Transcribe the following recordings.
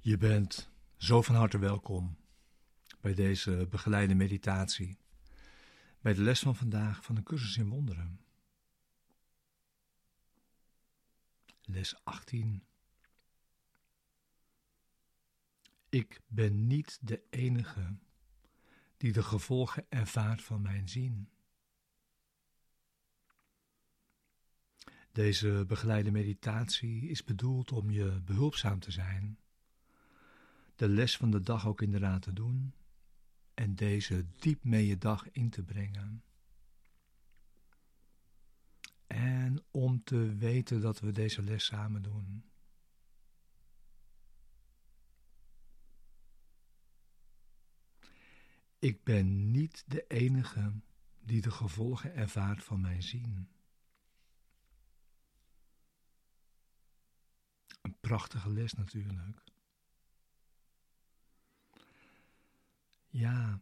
Je bent zo van harte welkom bij deze begeleide meditatie, bij de les van vandaag van de cursus in wonderen. Les 18. Ik ben niet de enige die de gevolgen ervaart van mijn zien. Deze begeleide meditatie is bedoeld om je behulpzaam te zijn, de les van de dag ook inderdaad te doen en deze diep mee je dag in te brengen. En om te weten dat we deze les samen doen. Ik ben niet de enige die de gevolgen ervaart van mijn zien. Een prachtige les natuurlijk. Ja.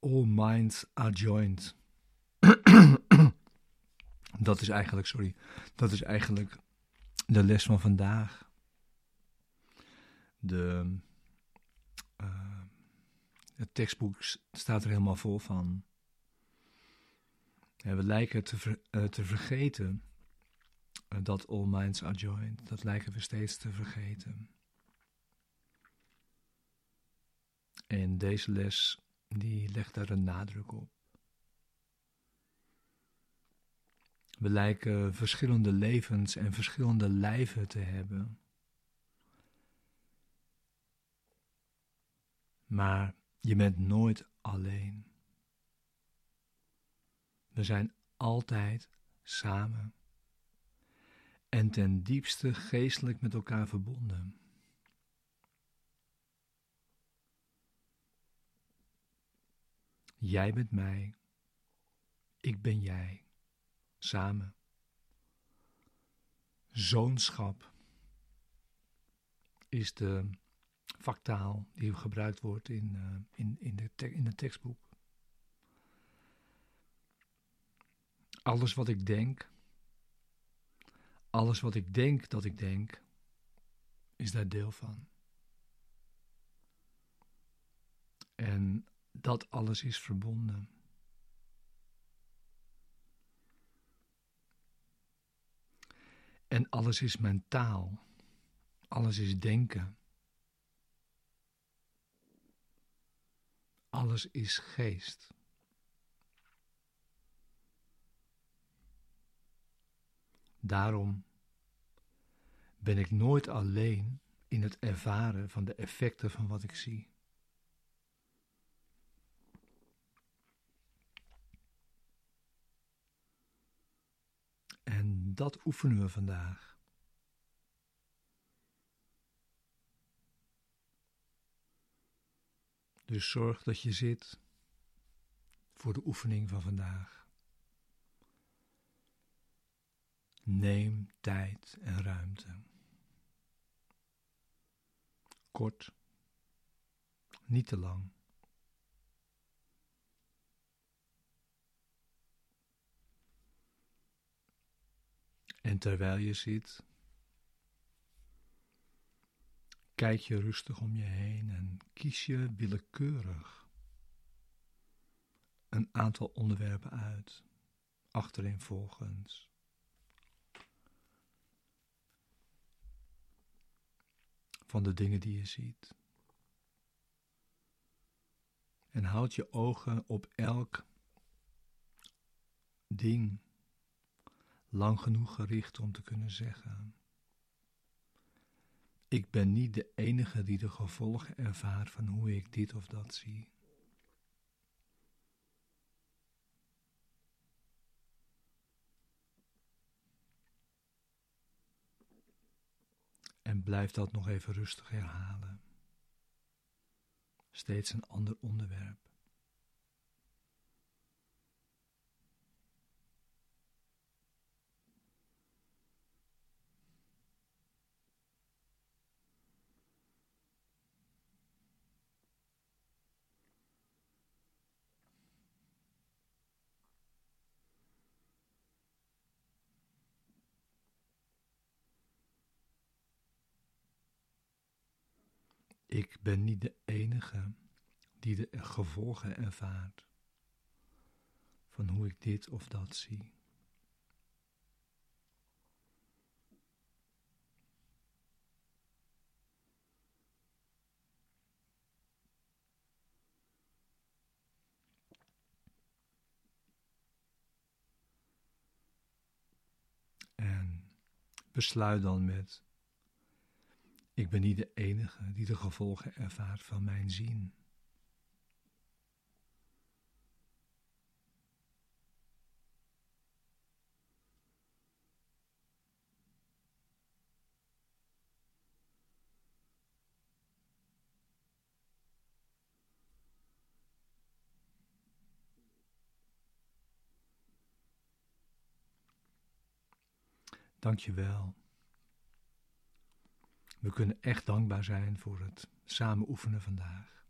All minds are joined. dat is eigenlijk, sorry, dat is eigenlijk de les van vandaag. De, uh, het tekstboek staat er helemaal vol van. we lijken te, uh, te vergeten dat all minds are joined. Dat lijken we steeds te vergeten. En deze les die legt daar een nadruk op. We lijken verschillende levens en verschillende lijven te hebben. Maar je bent nooit alleen. We zijn altijd samen en ten diepste geestelijk met elkaar verbonden. Jij bent mij, ik ben jij, samen. Zoonschap is de vaktaal die gebruikt wordt in, uh, in, in, de in het tekstboek. Alles wat ik denk, alles wat ik denk dat ik denk, is daar deel van. En dat alles is verbonden. En alles is mentaal. Alles is denken. Alles is geest. Daarom ben ik nooit alleen in het ervaren van de effecten van wat ik zie. En dat oefenen we vandaag. Dus zorg dat je zit voor de oefening van vandaag. Neem tijd en ruimte. Kort, niet te lang. En terwijl je zit, kijk je rustig om je heen en kies je willekeurig een aantal onderwerpen uit, achtereenvolgens. Van de dingen die je ziet. En houd je ogen op elk ding lang genoeg gericht om te kunnen zeggen: Ik ben niet de enige die de gevolgen ervaart van hoe ik dit of dat zie. En blijf dat nog even rustig herhalen. Steeds een ander onderwerp. Ik ben niet de enige die de gevolgen ervaart van hoe ik dit of dat zie. Besluit dan met ik ben niet de enige die de gevolgen ervaart van mijn zien. Dank je wel. We kunnen echt dankbaar zijn voor het samen oefenen vandaag.